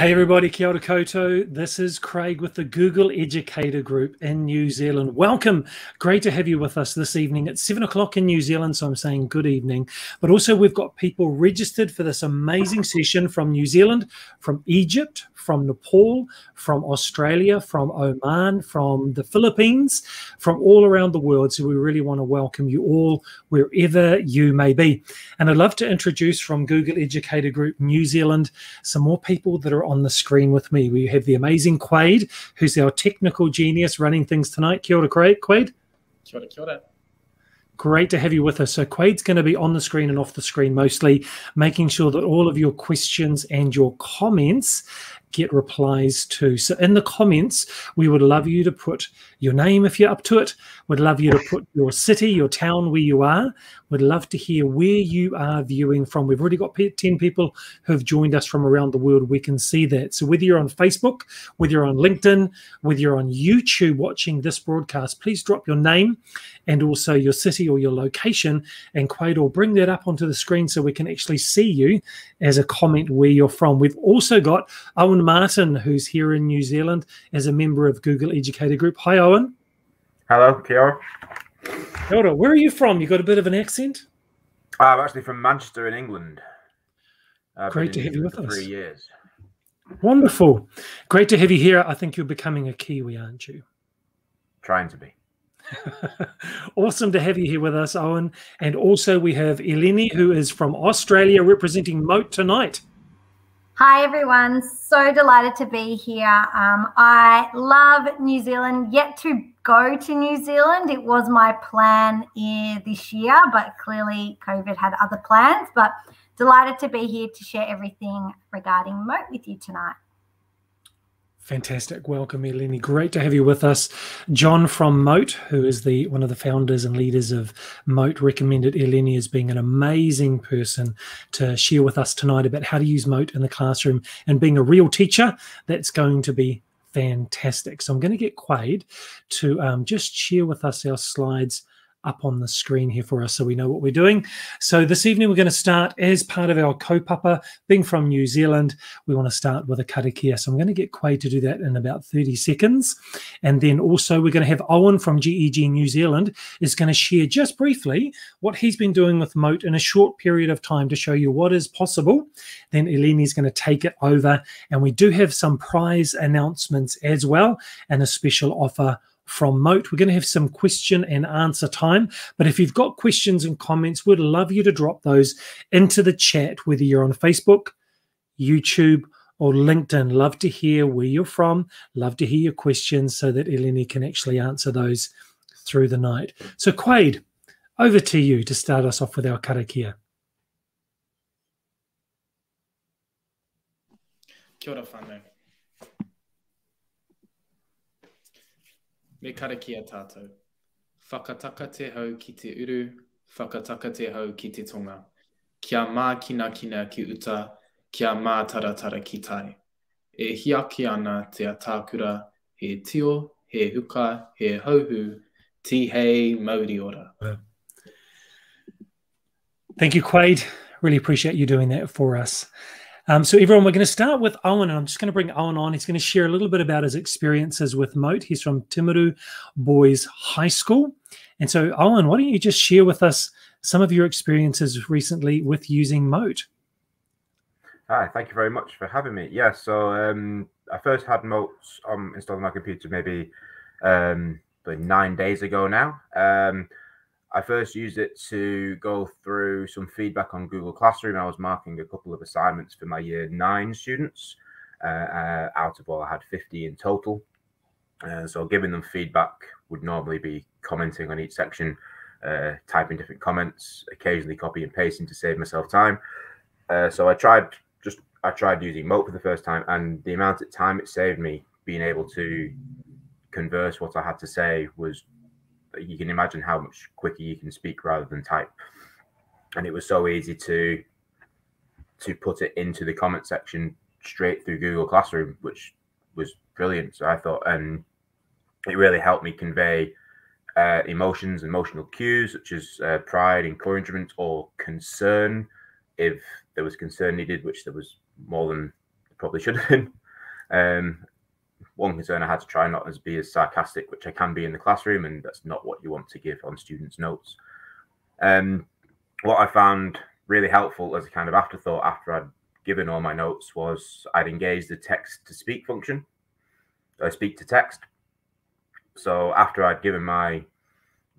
Hey everybody, kia ora koutou. This is Craig with the Google Educator Group in New Zealand. Welcome. Great to have you with us this evening. It's seven o'clock in New Zealand, so I'm saying good evening. But also, we've got people registered for this amazing session from New Zealand, from Egypt, from Nepal, from Australia, from Oman, from the Philippines, from all around the world. So we really want to welcome you all wherever you may be. And I'd love to introduce from Google Educator Group New Zealand some more people that are on the screen with me. We have the amazing Quade, who's our technical genius running things tonight. Kia ora, Quade. Kia ora, kia ora. Great to have you with us. So Quade's going to be on the screen and off the screen mostly, making sure that all of your questions and your comments get replies to. So in the comments, we would love you to put your name if you're up to it. We'd love you to put your city, your town where you are. We'd love to hear where you are viewing from. We've already got 10 people who have joined us from around the world. We can see that. So whether you're on Facebook, whether you're on LinkedIn, whether you're on YouTube watching this broadcast, please drop your name and also your city or your location. And Quade will bring that up onto the screen so we can actually see you as a comment where you're from. We've also got Owen Martin, who's here in New Zealand as a member of Google Educator Group. Hi, Owen. Hello, Kia ora. Where are you from? You got a bit of an accent? I'm actually from Manchester in England. I've Great to have you with us. Three years. Wonderful. Great to have you here. I think you're becoming a Kiwi, aren't you? Trying to be. awesome to have you here with us, Owen. And also we have Eleni, who is from Australia, representing Mote tonight. Hi, everyone. So delighted to be here. Um, I love New Zealand, yet to go to New Zealand. It was my plan this year, but clearly COVID had other plans. But delighted to be here to share everything regarding Mote with you tonight. Fantastic. Welcome, Eleni. Great to have you with us. John from Mote, who is the one of the founders and leaders of Mote, recommended Eleni as being an amazing person to share with us tonight about how to use Mote in the classroom and being a real teacher. That's going to be fantastic. So I'm going to get Quade to um, just share with us our slides up on the screen here for us so we know what we're doing. So this evening we're going to start as part of our kaupapa, being from New Zealand, we want to start with a karakia. So I'm going to get Quade to do that in about 30 seconds. And then also we're going to have Owen from GEG New Zealand is going to share just briefly what he's been doing with Mote in a short period of time to show you what is possible. Then Eleni is going to take it over and we do have some prize announcements as well and a special offer from Mote. We're going to have some question and answer time. But if you've got questions and comments, we'd love you to drop those into the chat, whether you're on Facebook, YouTube, or LinkedIn. Love to hear where you're from. Love to hear your questions so that Eleni can actually answer those through the night. So, Quade, over to you to start us off with our karakia. Kia ora whanau. Me kara ki a tātou. Whakataka te hau ki te uru, whakataka te hau ki te tonga. Kia mā kina kina ki uta, kia mā taratara ki tai. E hiaki ana te atākura, he tio, he huka, he hauhu, ti hei mauri ora. Thank you, Quaid. Really appreciate you doing that for us. Um, so, everyone, we're going to start with Owen, and I'm just going to bring Owen on. He's going to share a little bit about his experiences with Mote. He's from Timaru Boys High School. And so, Owen, why don't you just share with us some of your experiences recently with using Mote? Hi, thank you very much for having me. Yeah, so um, I first had Mote um, installed on my computer maybe um, nine days ago now. Um, I first used it to go through some feedback on Google Classroom. I was marking a couple of assignments for my year nine students. Uh, uh, out of all, I had 50 in total. Uh, so giving them feedback would normally be commenting on each section, uh, typing different comments, occasionally copy and pasting to save myself time. Uh, so I tried just I tried using Mote for the first time, and the amount of time it saved me being able to converse what I had to say was you can imagine how much quicker you can speak rather than type. And it was so easy to to put it into the comment section straight through Google Classroom, which was brilliant. So I thought, and it really helped me convey uh, emotions, emotional cues such as uh, pride, encouragement, or concern, if there was concern needed, which there was more than probably should have been. Um, one concern I had to try not as be as sarcastic, which I can be in the classroom, and that's not what you want to give on students' notes. Um, what I found really helpful as a kind of afterthought after I'd given all my notes was I'd engage the text to speak function. I speak to text. So after I'd given my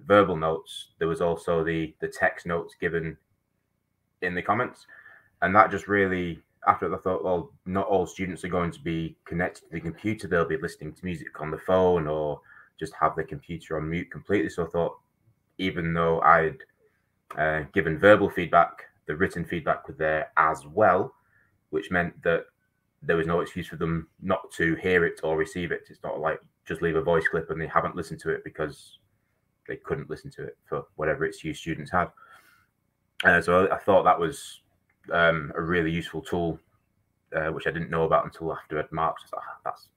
verbal notes, there was also the the text notes given in the comments, and that just really after I thought, well, not all students are going to be connected to the computer; they'll be listening to music on the phone or just have the computer on mute completely. So I thought, even though I'd uh, given verbal feedback, the written feedback was there as well, which meant that there was no excuse for them not to hear it or receive it. It's not like just leave a voice clip and they haven't listened to it because they couldn't listen to it for whatever excuse students had. Uh, so I, thought that was um, a really useful tool, uh, which I didn't know about until after I'd marked. That's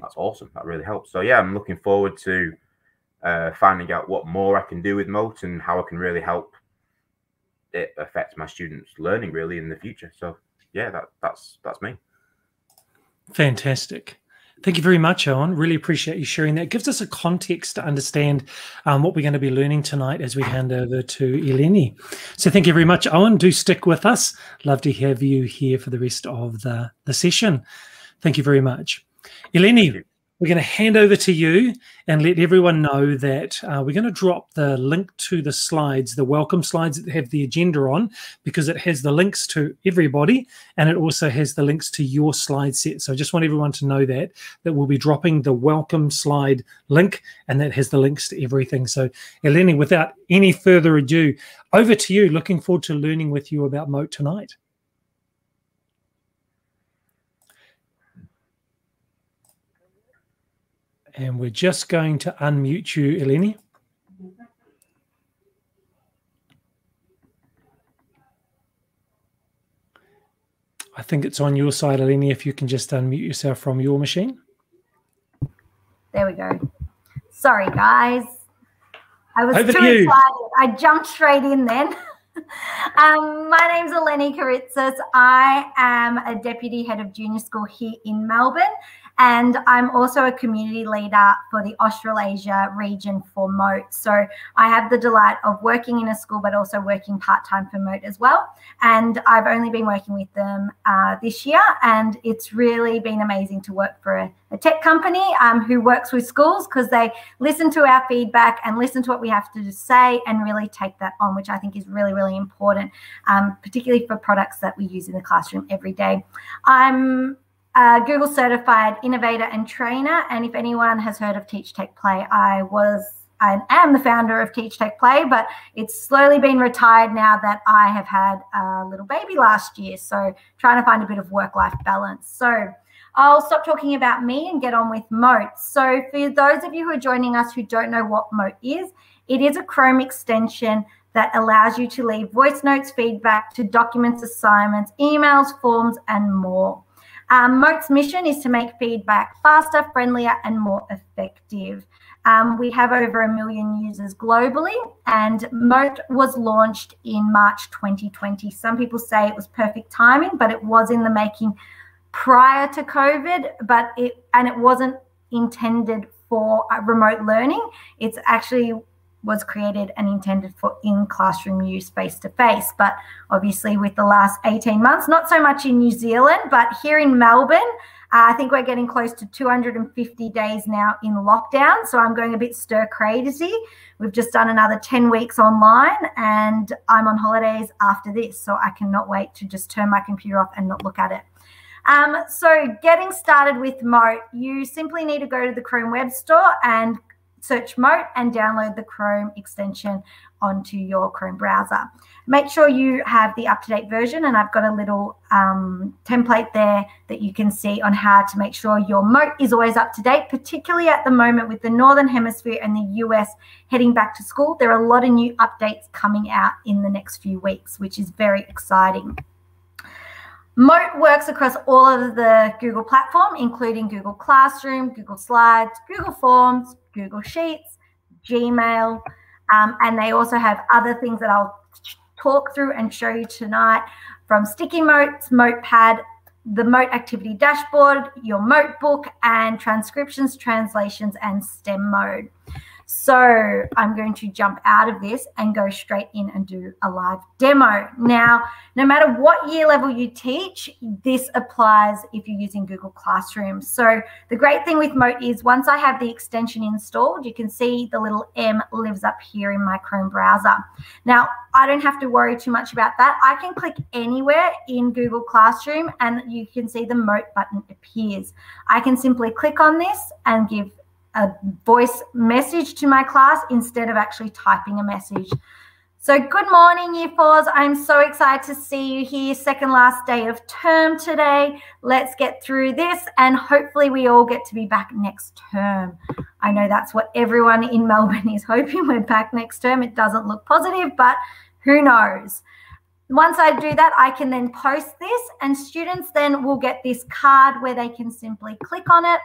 that's awesome. That really helps. So yeah, I'm looking forward to uh, finding out what more I can do with Mote and how I can really help it affect my students' learning really in the future. So yeah, that that's that's me. Fantastic. Thank you very much, Owen. Really appreciate you sharing that. It gives us a context to understand um, what we're going to be learning tonight as we hand over to Eleni. So thank you very much, Owen. Do stick with us. Love to have you here for the rest of the, the session. Thank you very much. Eleni, we're going to hand over to you and let everyone know that uh, we're going to drop the link to the slides, the welcome slides that have the agenda on, because it has the links to everybody and it also has the links to your slide set. So I just want everyone to know that that we'll be dropping the welcome slide link and that has the links to everything. So Eleni, without any further ado, over to you. Looking forward to learning with you about Mote tonight. And we're just going to unmute you, Eleni. I think it's on your side, Eleni, if you can just unmute yourself from your machine. There we go. Sorry, guys. I was Over too excited. I jumped straight in then. um, my name's Eleni Karitzis. I am a deputy head of junior school here in Melbourne. And I'm also a community leader for the Australasia region for Mote. So I have the delight of working in a school, but also working part time for Mote as well. And I've only been working with them uh, this year, and it's really been amazing to work for a, a tech company um, who works with schools because they listen to our feedback and listen to what we have to say and really take that on, which I think is really, really important, um, particularly for products that we use in the classroom every day. I'm a Google certified innovator and trainer. And if anyone has heard of Teach Tech Play, I was I am the founder of Teach Tech Play, but it's slowly been retired now that I have had a little baby last year. So trying to find a bit of work life balance. So I'll stop talking about me and get on with Mote. So for those of you who are joining us who don't know what Mote is, it is a Chrome extension that allows you to leave voice notes, feedback to documents, assignments, emails, forms, and more. Um, Mote's mission is to make feedback faster, friendlier, and more effective. Um, we have over a million users globally, and Mote was launched in March 2020. Some people say it was perfect timing, but it was in the making prior to COVID, but it and it wasn't intended for remote learning. It's actually was created and intended for in classroom use face to face. But obviously, with the last 18 months, not so much in New Zealand, but here in Melbourne, uh, I think we're getting close to 250 days now in lockdown. So I'm going a bit stir crazy. We've just done another 10 weeks online and I'm on holidays after this. So I cannot wait to just turn my computer off and not look at it. Um, so getting started with Mote, you simply need to go to the Chrome Web Store and search Mote and download the Chrome extension onto your Chrome browser. Make sure you have the up-to-date version and I've got a little um, template there that you can see on how to make sure your Mote is always up to date, particularly at the moment with the Northern Hemisphere and the US heading back to school. There are a lot of new updates coming out in the next few weeks, which is very exciting. Mote works across all of the Google platform, including Google Classroom, Google Slides, Google Forms, Google Sheets, Gmail, um, and they also have other things that I'll talk through and show you tonight from sticky notes, Motepad, the Mote activity dashboard, your Mote book, and transcriptions, translations, and STEM mode. So I'm going to jump out of this and go straight in and do a live demo. Now, no matter what year level you teach, this applies if you're using Google Classroom. So the great thing with Mote is once I have the extension installed, you can see the little M lives up here in my Chrome browser. Now, I don't have to worry too much about that. I can click anywhere in Google Classroom and you can see the Mote button appears. I can simply click on this and give a voice message to my class instead of actually typing a message. So, good morning, Year Fours. I'm so excited to see you here. Second last day of term today. Let's get through this, and hopefully, we all get to be back next term. I know that's what everyone in Melbourne is hoping. We're back next term. It doesn't look positive, but who knows? Once I do that, I can then post this, and students then will get this card where they can simply click on it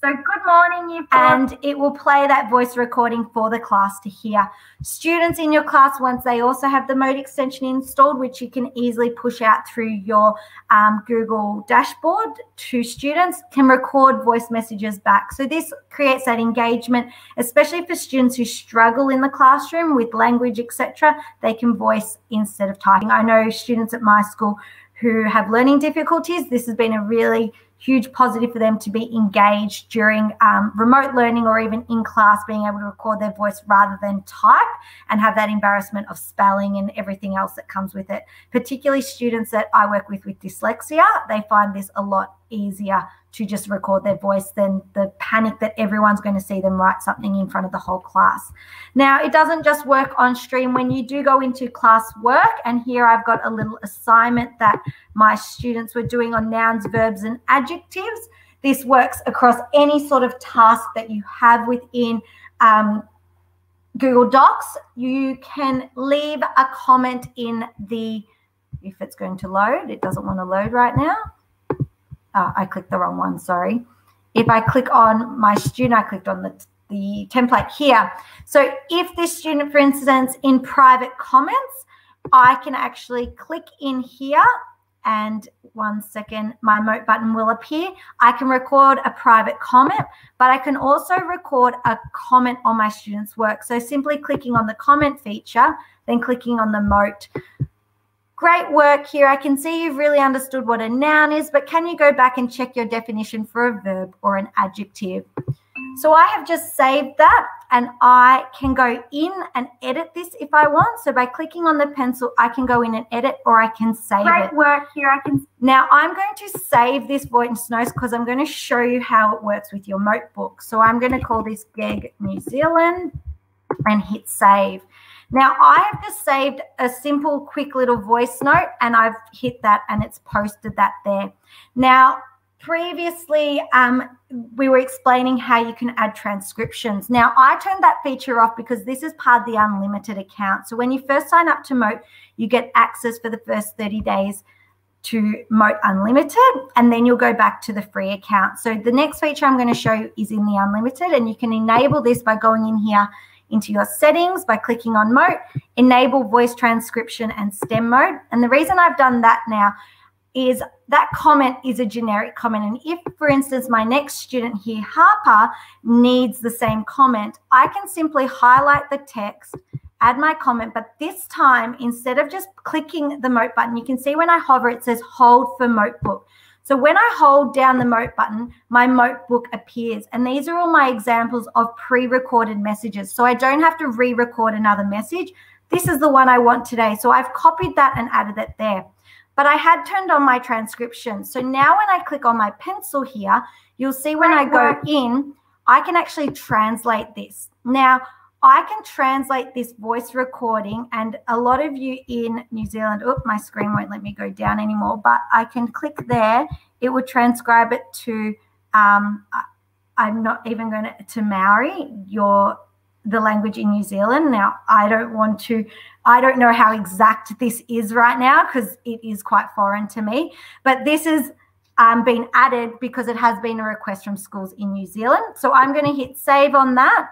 so, good morning, you And it will play that voice recording for the class to hear. Students in your class, once they also have the Mote extension installed, which you can easily push out through your um, Google dashboard to students, can record voice messages back. So, this creates that engagement, especially for students who struggle in the classroom with language, etc. They can voice instead of typing. I know students at my school who have learning difficulties. This has been a really huge positive for them to be engaged during um, remote learning or even in class, being able to record their voice rather than type and have that embarrassment of spelling and everything else that comes with it. Particularly students that I work with with dyslexia, they find this a lot easier to just record their voice than the panic that everyone's going to see them write something in front of the whole class. Now, it doesn't just work on stream when you do go into class work. And here I've got a little assignment that my students were doing on nouns, verbs, and adjectives. This works across any sort of task that you have within um, Google Docs. You can leave a comment in the, if it's going to load, it doesn't want to load right now uh, I clicked the wrong one, sorry. If I click on my student, I clicked on the, the template here. So if this student, for instance, in private comments, I can actually click in here and one second, my Mote button will appear. I can record a private comment, but I can also record a comment on my student's work. So simply clicking on the comment feature, then clicking on the Mote Great work here. I can see you've really understood what a noun is, but can you go back and check your definition for a verb or an adjective? So I have just saved that and I can go in and edit this if I want. So by clicking on the pencil, I can go in and edit or I can save Great it. work here. I can Now I'm going to save this voice notes because I'm going to show you how it works with your notebook. So I'm going to call this GEG New Zealand and hit save. Now I have just saved a simple, quick little voice note and I've hit that and it's posted that there. Now, previously um, we were explaining how you can add transcriptions. Now I turned that feature off because this is part of the unlimited account. So when you first sign up to Mote, you get access for the first 30 days to Mote Unlimited, and then you'll go back to the free account. So the next feature I'm going to show you is in the unlimited, and you can enable this by going in here into your settings by clicking on Mote, enable voice transcription and STEM mode. And the reason I've done that now is that comment is a generic comment. And if, for instance, my next student here, Harper, needs the same comment, I can simply highlight the text, add my comment, but this time, instead of just clicking the Mote button, you can see when I hover, it says hold for Mote book. So when I hold down the Mote button, my Mote book appears. And these are all my examples of pre-recorded messages. So I don't have to re-record another message. This is the one I want today. So I've copied that and added it there. But I had turned on my transcription. So now when I click on my pencil here, you'll see when I go in, I can actually translate this. Now, I can translate this voice recording, and a lot of you in New Zealand, oh, my screen won't let me go down anymore, but I can click there. It will transcribe it to, um, I'm not even going to, to Maori, your the language in New Zealand. Now, I don't want to, I don't know how exact this is right now because it is quite foreign to me, but this is um, been added because it has been a request from schools in New Zealand. So I'm going to hit save on that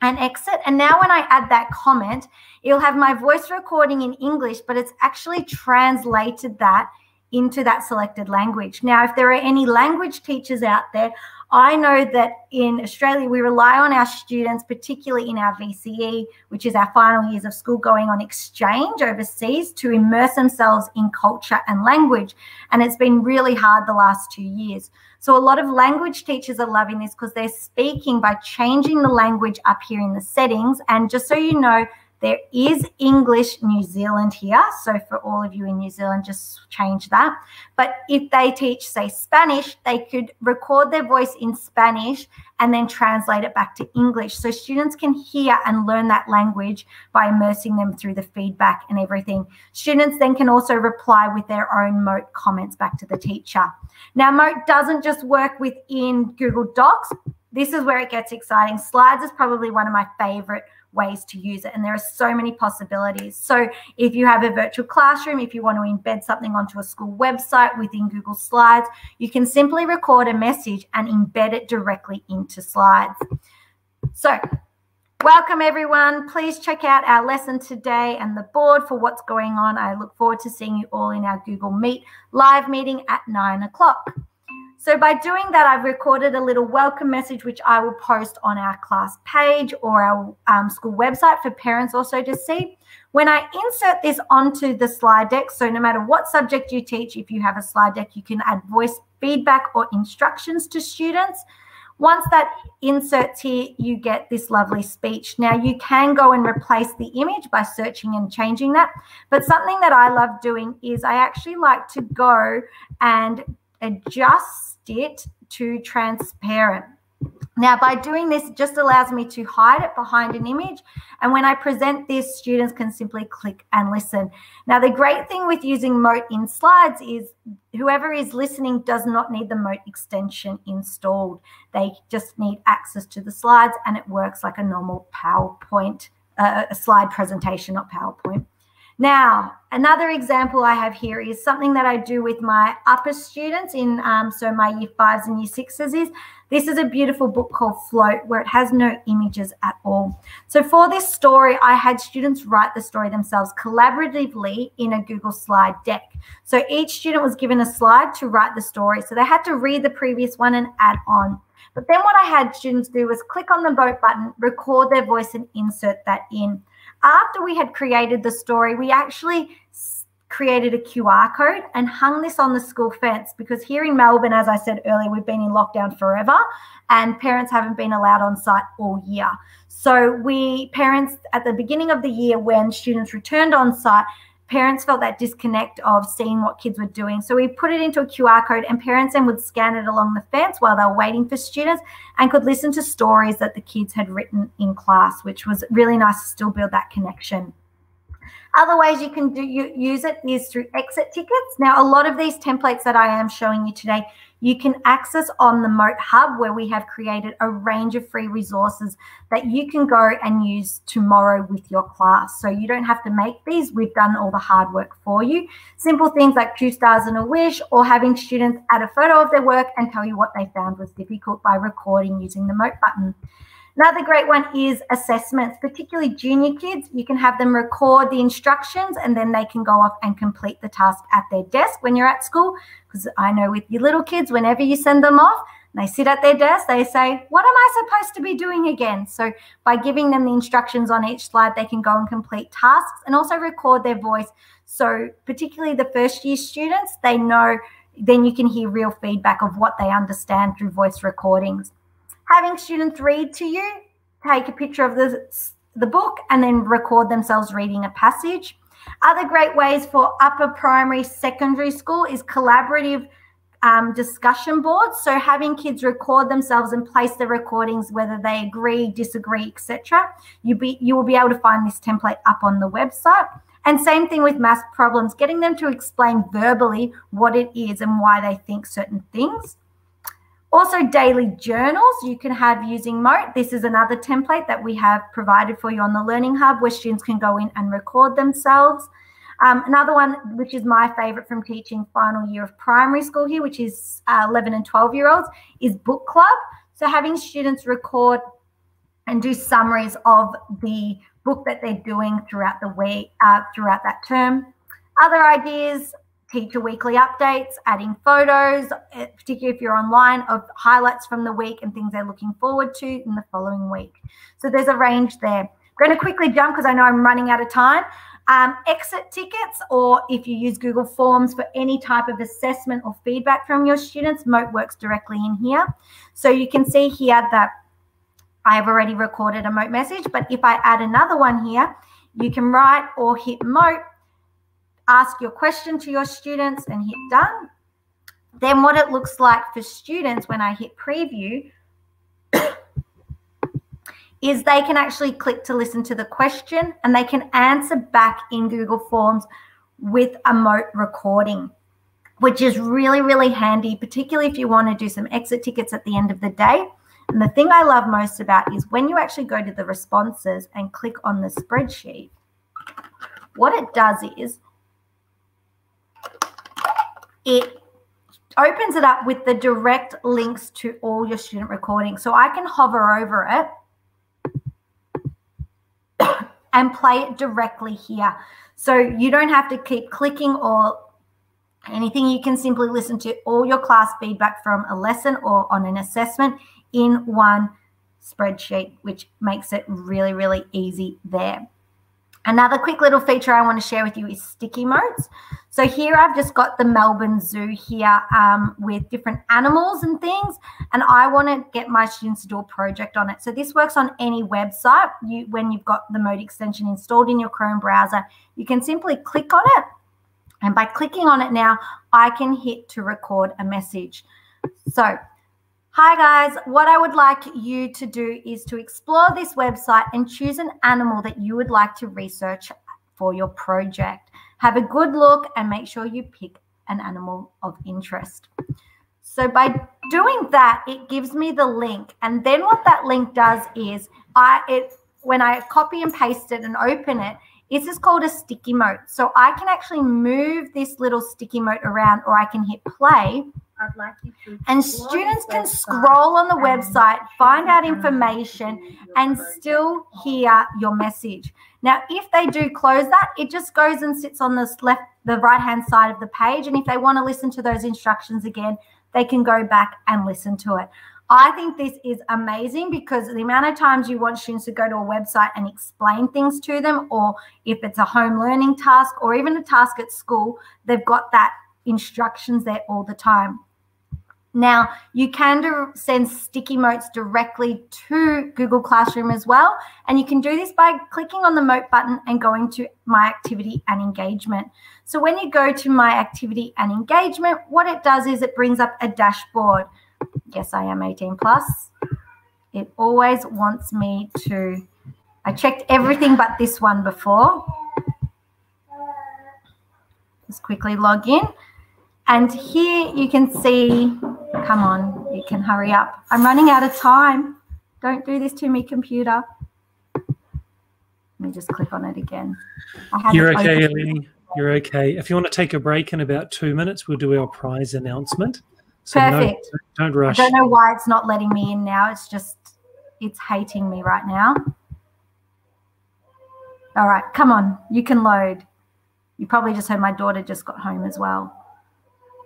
and exit. And now when I add that comment, it'll have my voice recording in English, but it's actually translated that into that selected language. Now, if there are any language teachers out there, I know that in Australia, we rely on our students, particularly in our VCE, which is our final years of school, going on exchange overseas to immerse themselves in culture and language. And it's been really hard the last two years. So a lot of language teachers are loving this because they're speaking by changing the language up here in the settings. And just so you know, there is English New Zealand here. So for all of you in New Zealand, just change that. But if they teach, say, Spanish, they could record their voice in Spanish and then translate it back to English. So students can hear and learn that language by immersing them through the feedback and everything. Students then can also reply with their own Mote comments back to the teacher. Now, Mote doesn't just work within Google Docs. This is where it gets exciting. Slides is probably one of my favorite ways to use it. And there are so many possibilities. So if you have a virtual classroom, if you want to embed something onto a school website within Google Slides, you can simply record a message and embed it directly into slides. So welcome everyone. Please check out our lesson today and the board for what's going on. I look forward to seeing you all in our Google Meet live meeting at nine o'clock. So by doing that, I've recorded a little welcome message, which I will post on our class page or our um, school website for parents also to see. When I insert this onto the slide deck, so no matter what subject you teach, if you have a slide deck, you can add voice feedback or instructions to students. Once that inserts here, you get this lovely speech. Now you can go and replace the image by searching and changing that. But something that I love doing is I actually like to go and adjust it to transparent. Now, by doing this, it just allows me to hide it behind an image. And when I present this, students can simply click and listen. Now, the great thing with using Mote in slides is whoever is listening does not need the Mote extension installed. They just need access to the slides and it works like a normal PowerPoint, uh, slide presentation, not PowerPoint. Now, another example I have here is something that I do with my upper students in, um, so my year fives and year sixes is, this is a beautiful book called Float where it has no images at all. So for this story, I had students write the story themselves collaboratively in a Google slide deck. So each student was given a slide to write the story. So they had to read the previous one and add on. But then what I had students do was click on the Mote button, record their voice and insert that in. After we had created the story, we actually created a QR code and hung this on the school fence because here in Melbourne, as I said earlier, we've been in lockdown forever and parents haven't been allowed on site all year. So we parents at the beginning of the year when students returned on site parents felt that disconnect of seeing what kids were doing. So we put it into a QR code, and parents then would scan it along the fence while they were waiting for students and could listen to stories that the kids had written in class, which was really nice to still build that connection. Other ways you can do you, use it is through exit tickets. Now, a lot of these templates that I am showing you today you can access on the Mote Hub, where we have created a range of free resources that you can go and use tomorrow with your class. So you don't have to make these. We've done all the hard work for you. Simple things like two stars and a wish, or having students add a photo of their work and tell you what they found was difficult by recording using the Mote button. Another great one is assessments, particularly junior kids. You can have them record the instructions and then they can go off and complete the task at their desk when you're at school. Because I know with your little kids, whenever you send them off, they sit at their desk, they say, What am I supposed to be doing again? So, by giving them the instructions on each slide, they can go and complete tasks and also record their voice. So, particularly the first year students, they know then you can hear real feedback of what they understand through voice recordings having students read to you, take a picture of the, the book, and then record themselves reading a passage. Other great ways for upper primary, secondary school is collaborative um, discussion boards. So having kids record themselves and place the recordings, whether they agree, disagree, etc. You be you will be able to find this template up on the website. And same thing with math problems, getting them to explain verbally what it is and why they think certain things. Also, daily journals you can have using Mote. This is another template that we have provided for you on the Learning Hub where students can go in and record themselves. Um, another one, which is my favorite from teaching final year of primary school here, which is uh, 11 and 12 year olds, is book club. So having students record and do summaries of the book that they're doing throughout the week, uh, throughout that term. Other ideas teacher weekly updates, adding photos, eh, particularly if you're online, of highlights from the week and things they're looking forward to in the following week. So there's a range there. I'm going to quickly jump because I know I'm running out of time. Um, exit tickets, or if you use Google Forms for any type of assessment or feedback from your students, Mote works directly in here. So you can see here that I've already recorded a Mote message, but if I add another one here, you can write or hit Mote ask your question to your students and hit done. Then what it looks like for students when I hit preview is they can actually click to listen to the question and they can answer back in Google Forms with a Mote recording, which is really, really handy, particularly if you want to do some exit tickets at the end of the day. And the thing I love most about is when you actually go to the responses and click on the spreadsheet, what it does is it opens it up with the direct links to all your student recordings. So I can hover over it and play it directly here. So you don't have to keep clicking or anything. You can simply listen to all your class feedback from a lesson or on an assessment in one spreadsheet, which makes it really, really easy there. Another quick little feature I want to share with you is sticky motes. So here I've just got the Melbourne Zoo here um, with different animals and things, and I want to get my students to do a project on it. So this works on any website. You, when you've got the Mote extension installed in your Chrome browser, you can simply click on it, and by clicking on it now, I can hit to record a message. So Hi guys, what I would like you to do is to explore this website and choose an animal that you would like to research for your project. Have a good look and make sure you pick an animal of interest. So by doing that, it gives me the link. And then what that link does is I it when I copy and paste it and open it, this is called a sticky mote. So I can actually move this little sticky mote around or I can hit play like you to. And students can scroll on the website, find out information, and still hear your message. Now, if they do close that, it just goes and sits on the left, the right hand side of the page. And if they want to listen to those instructions again, they can go back and listen to it. I think this is amazing because the amount of times you want students to go to a website and explain things to them, or if it's a home learning task or even a task at school, they've got that instructions there all the time. Now, you can send sticky notes directly to Google Classroom as well. And you can do this by clicking on the Mote button and going to My Activity and Engagement. So when you go to My Activity and Engagement, what it does is it brings up a dashboard. Yes, I am 18 plus. It always wants me to, I checked everything but this one before. Just quickly log in. And here you can see, come on, you can hurry up. I'm running out of time. Don't do this to me, computer. Let me just click on it again. You're okay, Eleni. You're okay. If you want to take a break in about two minutes, we'll do our prize announcement. So Perfect. No, don't rush. I don't know why it's not letting me in now. It's just, it's hating me right now. All right, come on. You can load. You probably just heard my daughter just got home as well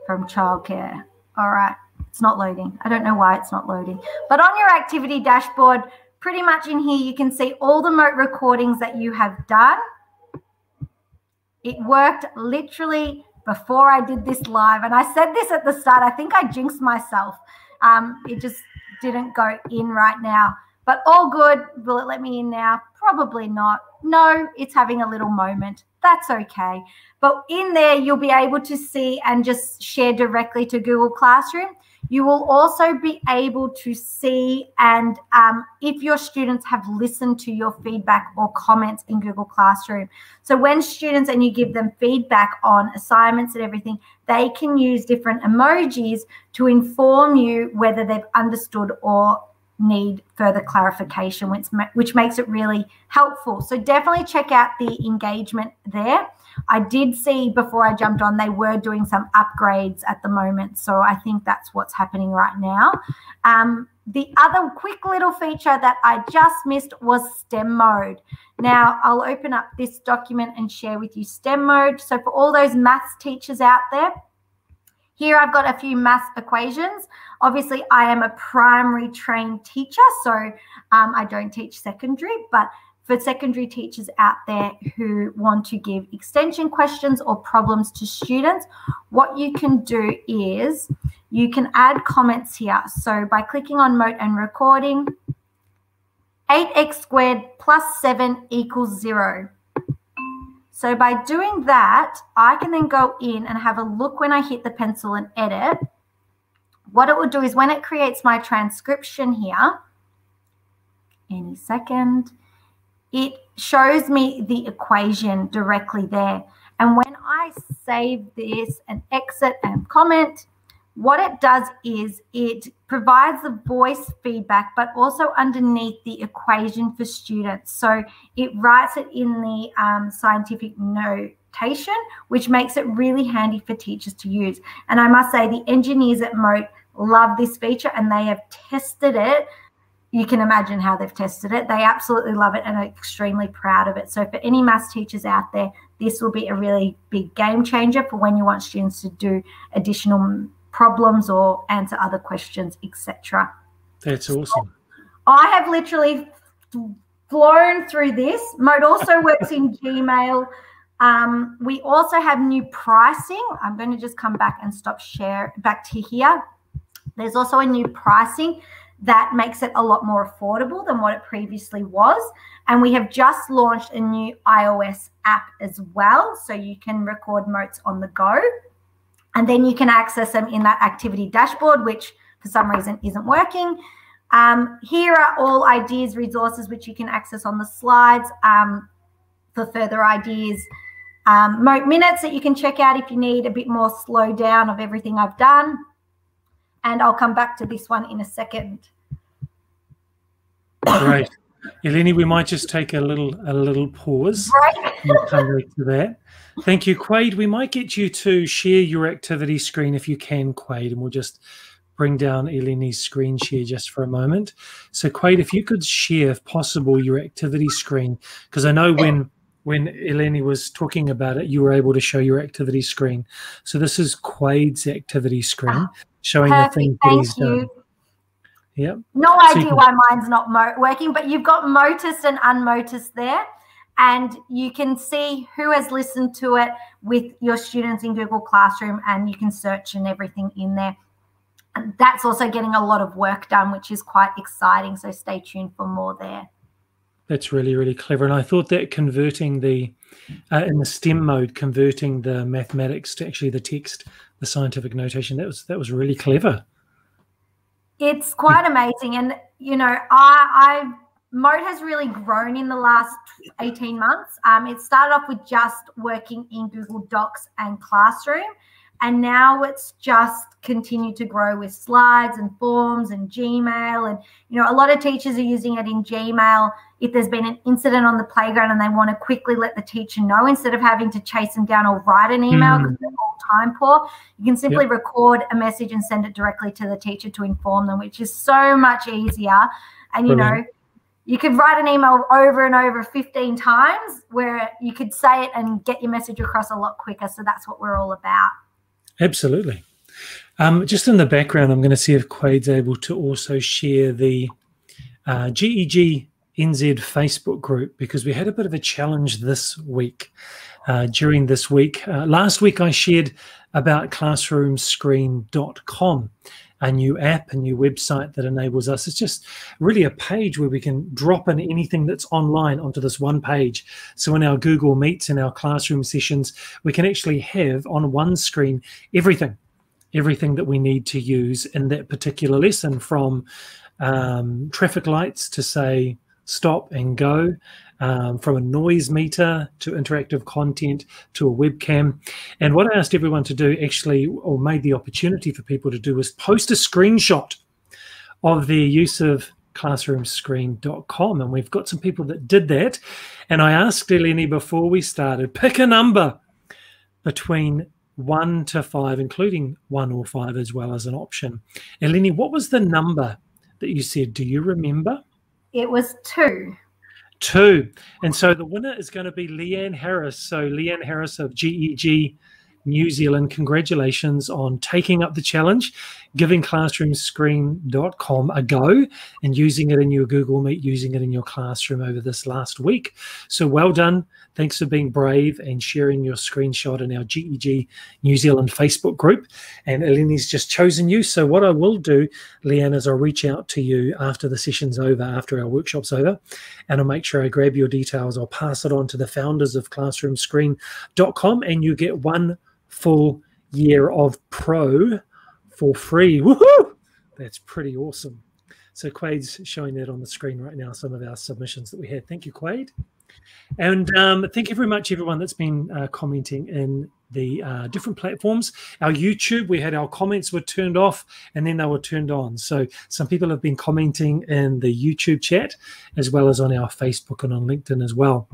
from childcare. All right, it's not loading. I don't know why it's not loading. But on your activity dashboard, pretty much in here, you can see all the Mote recordings that you have done. It worked literally before I did this live. And I said this at the start. I think I jinxed myself. Um, it just didn't go in right now. But all good. Will it let me in now? Probably not. No, it's having a little moment. That's okay. But in there, you'll be able to see and just share directly to Google Classroom. You will also be able to see and um, if your students have listened to your feedback or comments in Google Classroom. So when students and you give them feedback on assignments and everything, they can use different emojis to inform you whether they've understood or need further clarification, which, which makes it really helpful. So definitely check out the engagement there. I did see before I jumped on, they were doing some upgrades at the moment. So I think that's what's happening right now. Um, the other quick little feature that I just missed was STEM mode. Now I'll open up this document and share with you STEM mode. So for all those maths teachers out there, here I've got a few math equations. Obviously, I am a primary trained teacher, so um, I don't teach secondary, but for secondary teachers out there who want to give extension questions or problems to students, what you can do is you can add comments here. So by clicking on Mote and recording, 8x squared plus 7 equals 0. So by doing that, I can then go in and have a look when I hit the pencil and edit. What it will do is when it creates my transcription here, any second, it shows me the equation directly there. And when I save this and exit and comment, what it does is it provides the voice feedback, but also underneath the equation for students. So it writes it in the um, scientific notation, which makes it really handy for teachers to use. And I must say, the engineers at Mote love this feature and they have tested it. You can imagine how they've tested it. They absolutely love it and are extremely proud of it. So, for any maths teachers out there, this will be a really big game changer for when you want students to do additional problems or answer other questions, etc. That's awesome. I have literally flown through this. Mote also works in Gmail. Um, we also have new pricing. I'm going to just come back and stop share back to here. There's also a new pricing that makes it a lot more affordable than what it previously was. And we have just launched a new iOS app as well. So you can record notes on the go. And then you can access them in that activity dashboard, which for some reason isn't working. Um, here are all ideas, resources, which you can access on the slides um, for further ideas. Um, minutes that you can check out if you need a bit more slow down of everything I've done. And I'll come back to this one in a second. Great. Eleni, we might just take a little a little pause. Right. come back to that. Thank you, Quade. We might get you to share your activity screen if you can, Quade, and we'll just bring down Eleni's screen share just for a moment. So, Quade, if you could share, if possible, your activity screen, because I know when when Eleni was talking about it, you were able to show your activity screen. So this is Quade's activity screen, showing Perfect. the thing that he's done. Yep. No so idea can... why mine's not working, but you've got Motus and Unmotus there and you can see who has listened to it with your students in Google Classroom and you can search and everything in there. And that's also getting a lot of work done, which is quite exciting. So stay tuned for more there. That's really, really clever. And I thought that converting the, uh, in the STEM mode, converting the mathematics to actually the text, the scientific notation, that was that was really clever. It's quite amazing. And, you know, I, I've Mote has really grown in the last 18 months. Um, it started off with just working in Google Docs and Classroom, and now it's just continued to grow with slides and forms and Gmail. And, you know, a lot of teachers are using it in Gmail if there's been an incident on the playground and they want to quickly let the teacher know instead of having to chase them down or write an email because mm. they're all time poor. You can simply yep. record a message and send it directly to the teacher to inform them, which is so much easier. And, you Brilliant. know, you could write an email over and over 15 times where you could say it and get your message across a lot quicker. So that's what we're all about. Absolutely. Um, just in the background, I'm going to see if Quade's able to also share the uh, GEG NZ Facebook group because we had a bit of a challenge this week. Uh, during this week, uh, last week I shared about classroomscreen.com a new app, a new website that enables us. It's just really a page where we can drop in anything that's online onto this one page. So in our Google Meets and our classroom sessions, we can actually have on one screen everything, everything that we need to use in that particular lesson from um, traffic lights to say stop and go um, from a noise meter to interactive content to a webcam. And what I asked everyone to do actually, or made the opportunity for people to do, was post a screenshot of their use of classroomscreen.com. And we've got some people that did that. And I asked Eleni before we started, pick a number. between one to five, including one or five as well as an option. Eleni, what was the number that you said? Do you remember? It was two. Two. And so the winner is going to be Leanne Harris. So Leanne Harris of GEG New Zealand, congratulations on taking up the challenge, giving classroomscreen.com a go and using it in your Google Meet, using it in your classroom over this last week. So well done. Thanks for being brave and sharing your screenshot in our GEG New Zealand Facebook group. And Eleni's just chosen you. So what I will do, Leanne, is I'll reach out to you after the session's over, after our workshop's over, and I'll make sure I grab your details. I'll pass it on to the founders of classroomscreen.com and you get one full year of pro for free. Woohoo! That's pretty awesome. So Quade's showing that on the screen right now, some of our submissions that we had. Thank you, Quade. And um, thank you very much, everyone that's been uh, commenting in the uh, different platforms. Our YouTube, we had our comments were turned off and then they were turned on. So some people have been commenting in the YouTube chat as well as on our Facebook and on LinkedIn as well.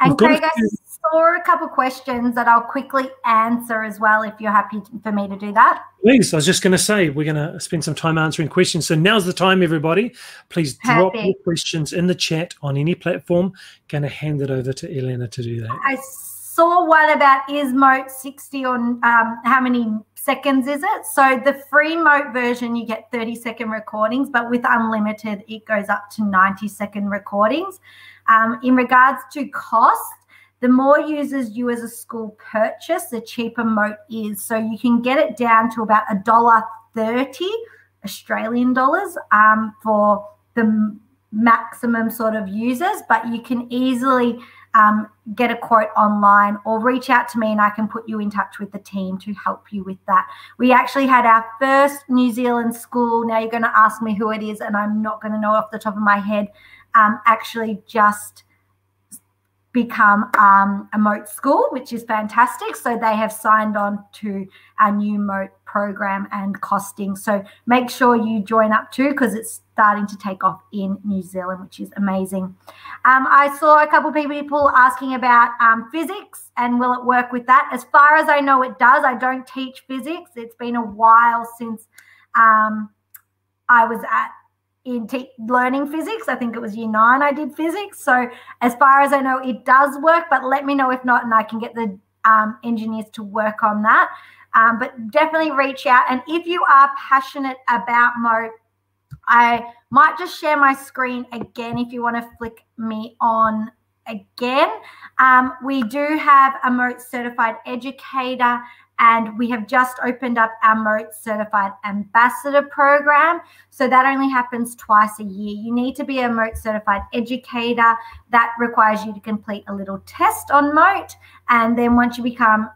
And Craig, few- saw a couple questions that I'll quickly answer as well if you're happy for me to do that. Please, I was just going to say we're going to spend some time answering questions. So now's the time, everybody. Please Perfect. drop your questions in the chat on any platform. Going to hand it over to Eleni to do that. I saw one about is Mote 60 on um, how many seconds is it? So the free Mote version, you get 30 second recordings, but with unlimited, it goes up to 90 second recordings. Um, in regards to cost, the more users you as a school purchase, the cheaper Mote is. So you can get it down to about a dollar thirty Australian dollars um, for the maximum sort of users, but you can easily um, get a quote online or reach out to me and I can put you in touch with the team to help you with that. We actually had our first New Zealand school. Now you're going to ask me who it is, and I'm not going to know off the top of my head. Um, actually, just become um, a Mote school, which is fantastic. So they have signed on to our new Mote program and costing. So make sure you join up too because it's starting to take off in New Zealand, which is amazing. Um, I saw a couple people asking about um, physics and will it work with that? As far as I know, it does. I don't teach physics. It's been a while since um, I was at in learning physics. I think it was year nine I did physics. So as far as I know, it does work, but let me know if not, and I can get the um, engineers to work on that. Um, but definitely reach out. And if you are passionate about Mote, I might just share my screen again if you want to flick me on again. Um, we do have a Mote certified educator and we have just opened up our Mote Certified Ambassador program. So that only happens twice a year. You need to be a Mote Certified Educator. That requires you to complete a little test on Mote. And then once you become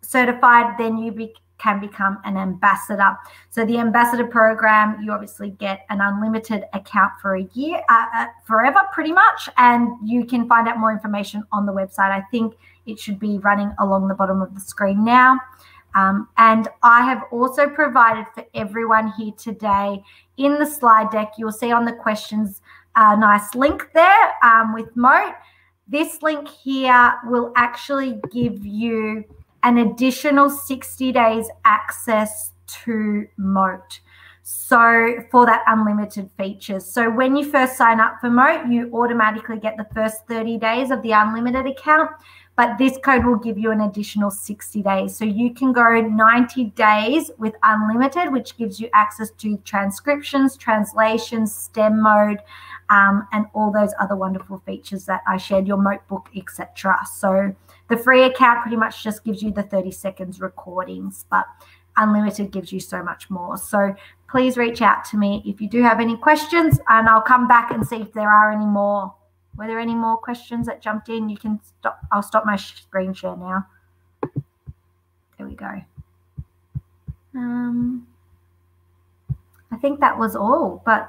certified, then you be, can become an ambassador. So the ambassador program, you obviously get an unlimited account for a year, uh, uh, forever pretty much. And you can find out more information on the website. I think it should be running along the bottom of the screen now. Um, and I have also provided for everyone here today in the slide deck, you'll see on the questions a nice link there um, with Mote. This link here will actually give you an additional 60 days access to Mote. So for that unlimited features. So when you first sign up for Mote, you automatically get the first 30 days of the unlimited account but this code will give you an additional 60 days. So you can go 90 days with unlimited, which gives you access to transcriptions, translations, STEM mode, um, and all those other wonderful features that I shared, your Mote book, etc. So the free account pretty much just gives you the 30 seconds recordings, but unlimited gives you so much more. So please reach out to me if you do have any questions, and I'll come back and see if there are any more were there any more questions that jumped in? You can stop. I'll stop my screen share now. There we go. Um, I think that was all, but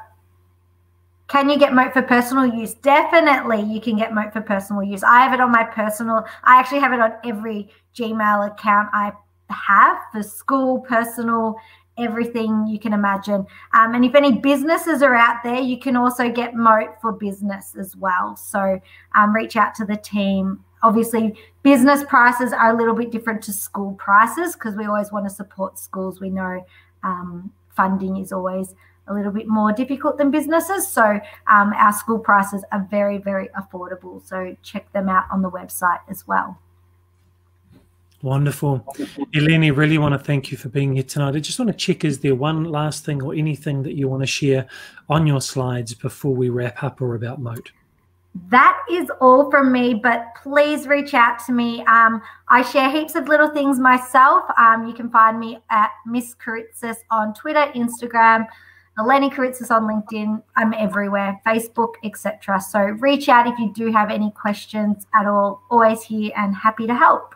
can you get Mote for personal use? Definitely, you can get Mote for personal use. I have it on my personal, I actually have it on every Gmail account I have for school, personal, everything you can imagine. Um, and if any businesses are out there, you can also get Mote for business as well. So um, reach out to the team obviously, business prices are a little bit different to school prices because we always want to support schools. We know um, funding is always a little bit more difficult than businesses. So um, our school prices are very, very affordable. So check them out on the website as well. Wonderful. Eleni, really want to thank you for being here tonight. I just want to check is there one last thing or anything that you want to share on your slides before we wrap up or about Mote? That is all from me, but please reach out to me. Um, I share heaps of little things myself. Um, you can find me at Miss Karitsis on Twitter, Instagram, Eleni Karitsis on LinkedIn. I'm everywhere, Facebook, etc. So reach out if you do have any questions at all. Always here and happy to help.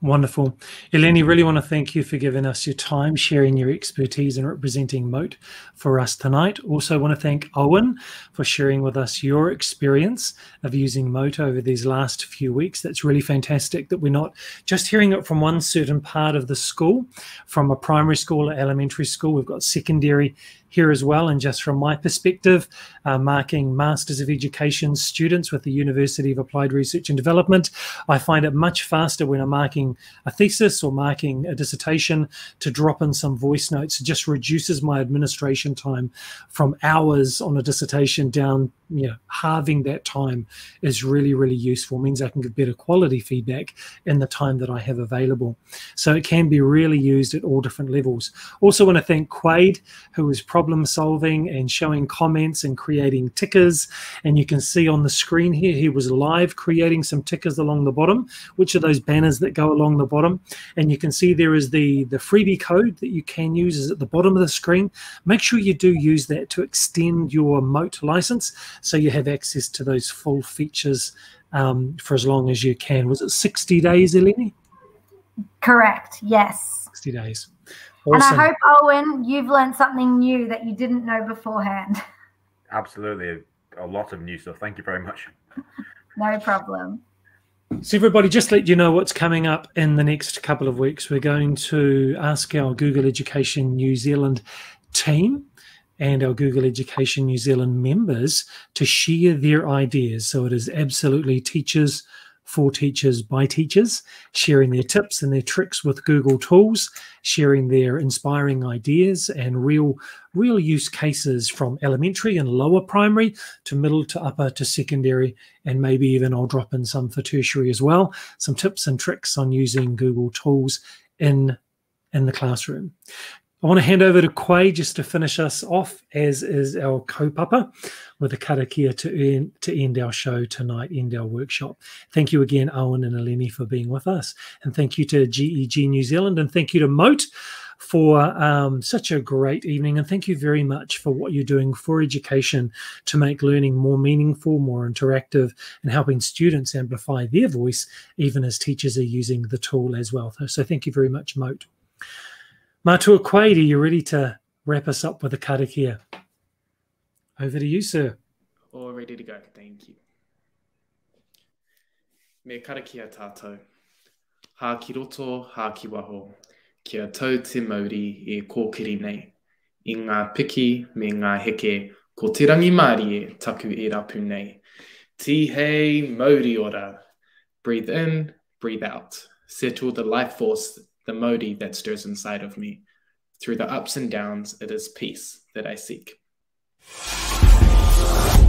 Wonderful. Eleni, really want to thank you for giving us your time, sharing your expertise and representing Mote for us tonight. Also want to thank Owen for sharing with us your experience of using Mote over these last few weeks. That's really fantastic that we're not just hearing it from one certain part of the school, from a primary school or elementary school. We've got secondary here as well. And just from my perspective, uh, marking Masters of Education students with the University of Applied Research and Development, I find it much faster when I'm marking a thesis or marking a dissertation to drop in some voice notes. It just reduces my administration time from hours on a dissertation down you know halving that time is really really useful it means i can get better quality feedback in the time that i have available so it can be really used at all different levels also want to thank quade who is problem solving and showing comments and creating tickers and you can see on the screen here he was live creating some tickers along the bottom which are those banners that go along the bottom and you can see there is the the freebie code that you can use is at the bottom of the screen make sure you do use that to extend your Mote license so you have access to those full features um, for as long as you can. Was it 60 days, Eleni? Correct, yes. 60 days. Awesome. And I hope, Owen, you've learned something new that you didn't know beforehand. Absolutely. A lot of new stuff. Thank you very much. no problem. So, everybody, just let you know what's coming up in the next couple of weeks. We're going to ask our Google Education New Zealand team and our Google Education New Zealand members to share their ideas. So it is absolutely teachers for teachers by teachers, sharing their tips and their tricks with Google tools, sharing their inspiring ideas and real, real use cases from elementary and lower primary to middle to upper to secondary, and maybe even I'll drop in some for tertiary as well. Some tips and tricks on using Google tools in in the classroom. I want to hand over to Quade just to finish us off, as is our kaupapa, with a karakia to, earn, to end our show tonight, end our workshop. Thank you again, Owen and Eleni, for being with us. And thank you to GEG New Zealand, and thank you to Mote for um, such a great evening. And thank you very much for what you're doing for education to make learning more meaningful, more interactive, and helping students amplify their voice, even as teachers are using the tool as well. So thank you very much, Mote. Matua Quade, are you ready to wrap us up with a karakia? Over to you, sir. All ready to go. Thank you. Me karakia tātou. Hā ki roto, hā ki waho. Kia tau te mauri e kōkiri nei. I ngā piki me ngā heke, ko te rangi māri e taku e rapu nei. Ti hei mauri ora. Breathe in, breathe out. Settle the life force the Modi that stirs inside of me. Through the ups and downs, it is peace that I seek.